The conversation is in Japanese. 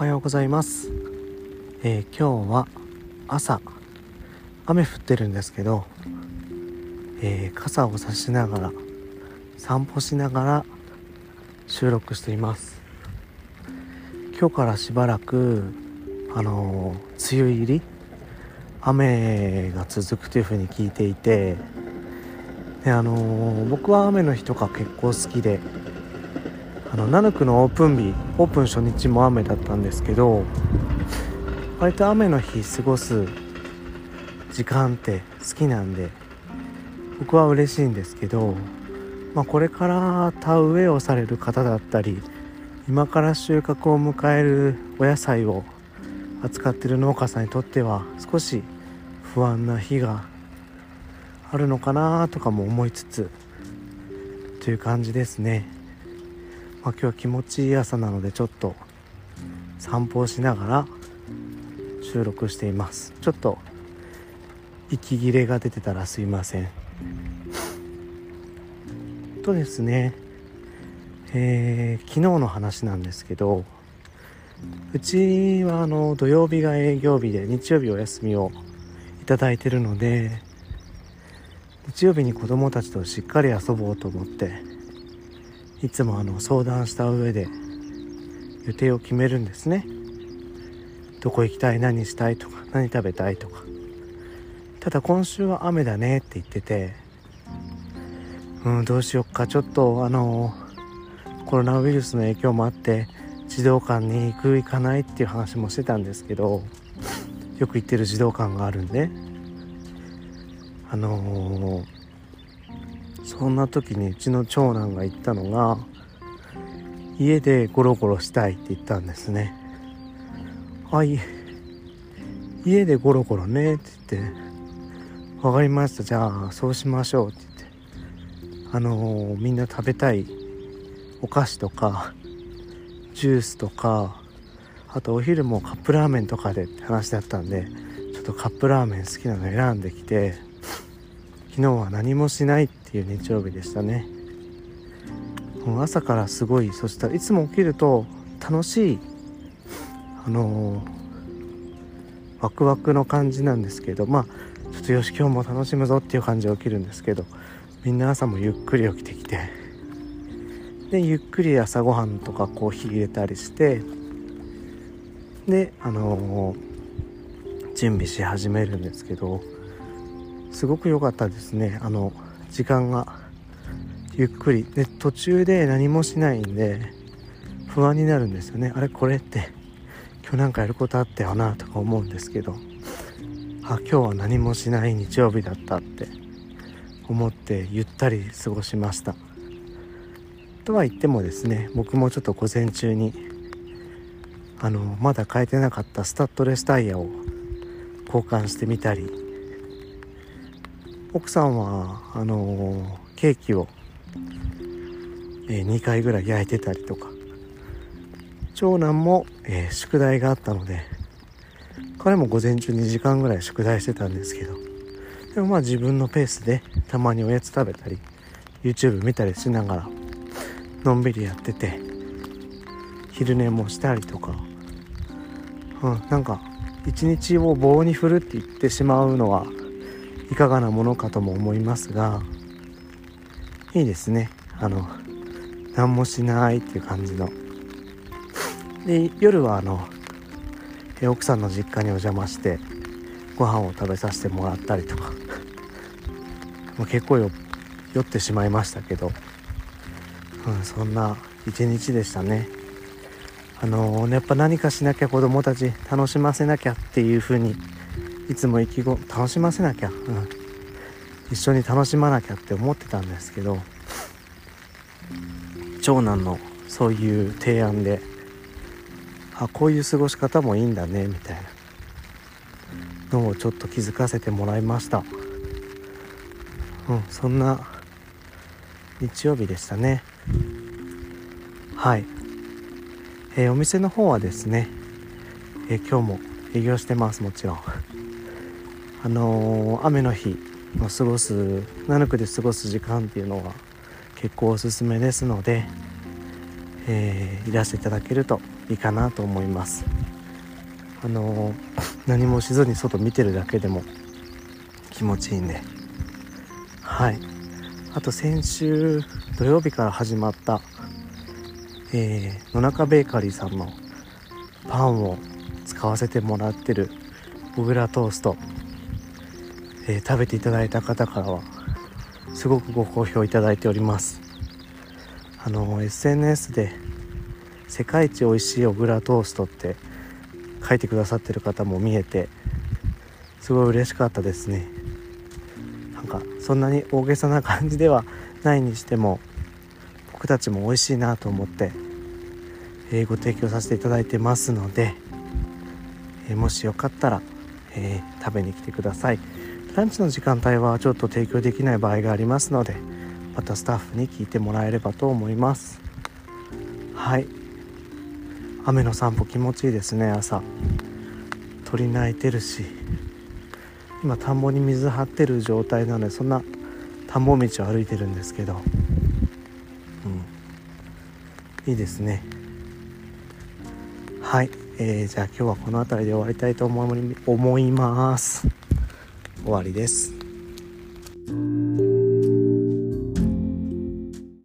おはようございます、えー、今日は朝雨降ってるんですけど、えー、傘を差しながら散歩しながら収録しています。今日からしばらくあのー、梅雨入り雨が続くというふうに聞いていてであのー、僕は雨の日とか結構好きであのナヌクのオープン日オープン初日も雨だったんですけど割と雨の日過ごす時間って好きなんで僕は嬉しいんですけど、まあ、これから田植えをされる方だったり今から収穫を迎えるお野菜を扱ってる農家さんにとっては少し不安な日があるのかなとかも思いつつという感じですね。まあ、今日は気持ちいい朝なのでちょっと散歩をしながら収録しています。ちょっと息切れが出てたらすいません。とですねえー、昨日の話なんですけどうちはあの土曜日が営業日で日曜日お休みをいただいてるので日曜日に子供たちとしっかり遊ぼうと思っていつもあの相談した上で予定を決めるんですね。どこ行きたい何したいとか何食べたいとか。ただ今週は雨だねって言っててうんどうしよっか。ちょっとあのコロナウイルスの影響もあって児童館に行く行かないっていう話もしてたんですけどよく行ってる児童館があるんであのーそんな時にうちの長男が言ったのが家でゴロゴロしたいって言ったんですね。はい家でゴロゴロねって言って。分かりました。じゃあそうしましょうって言って。あのー、みんな食べたいお菓子とかジュースとかあとお昼もカップラーメンとかでって話だったんでちょっとカップラーメン好きなの選んできて昨日は何もしないっていう日曜日でしたね。もう朝からすごいそしたらいつも起きると楽しいあのー、ワクワクの感じなんですけどまあちょっとよし今日も楽しむぞっていう感じで起きるんですけどみんな朝もゆっくり起きてきてでゆっくり朝ごはんとかコーヒー入れたりしてであのー、準備し始めるんですけどすごく良かったですね。あの時間がゆっくり。で途中で何もしないんで不安になるんですよね。あれこれって今日なんかやることあったよなとか思うんですけどあ今日は何もしない日曜日だったって思ってゆったり過ごしました。とは言ってもですね僕もちょっと午前中にあのまだ変えてなかったスタッドレスタイヤを交換してみたり奥さんはあのケーキを、え、2回ぐらい焼いてたりとか。長男も、え、宿題があったので彼も午前中2時間ぐらい宿題してたんですけど。でもまあ自分のペースでたまにおやつ食べたり YouTube 見たりしながらのんびりやってて昼寝もしたりとか、うん、なんか一日を棒に振るって言ってしまうのはいかがなものかとも思いますがいいですね。あの何もしないっていう感じの。で夜はあの奥さんの実家にお邪魔してご飯を食べさせてもらったりとか。もう結構酔ってしまいましたけど、うん、そんな一日でしたね。あの、やっぱ何かしなきゃ子供たち楽しませなきゃっていう風にいつも意気込楽しませなきゃ、うん、一緒に楽しまなきゃって思ってたんですけど長男のそういう提案であこういう過ごし方もいいんだねみたいな。のをちょっと気づかせてもらいました。うんそんな日曜日でしたね。はい、えー、お店の方はですね、えー、今日も営業してますもちろん。あのー、雨の日を過ごすナヌクで過ごす時間っていうのは結構おすすめですので、えー、いらしていただけるといいかなと思います。あの 何もしずに外見てるだけでも気持ちいいんで。はい。あと先週土曜日から始まったえー、野中ベーカリーさんのパンを使わせてもらってる小倉トースト、えー、食べていただいた方からはすごくご好評いただいております。あの SNS で世界一美味しい小倉トーストって書いてくださってる方も見えてすごい嬉しかったですね。なんかそんなに大げさな感じではないにしても僕たちも美味しいなと思って、えー、ご提供させていただいてますので、えー、もしよかったら、えー、食べに来てください。ランチの時間帯はちょっと提供できない場合がありますのでまたスタッフに聞いてもらえればと思います。はい。雨の散歩気持ちいいですね朝。鳥鳴いてるし。今田んぼに水張ってる状態なのでそんな田んぼ道を歩いてるんですけど。うん。いいですね。はい、えー、じゃあ今日はこの辺りで終わりたいと思います。終わりです。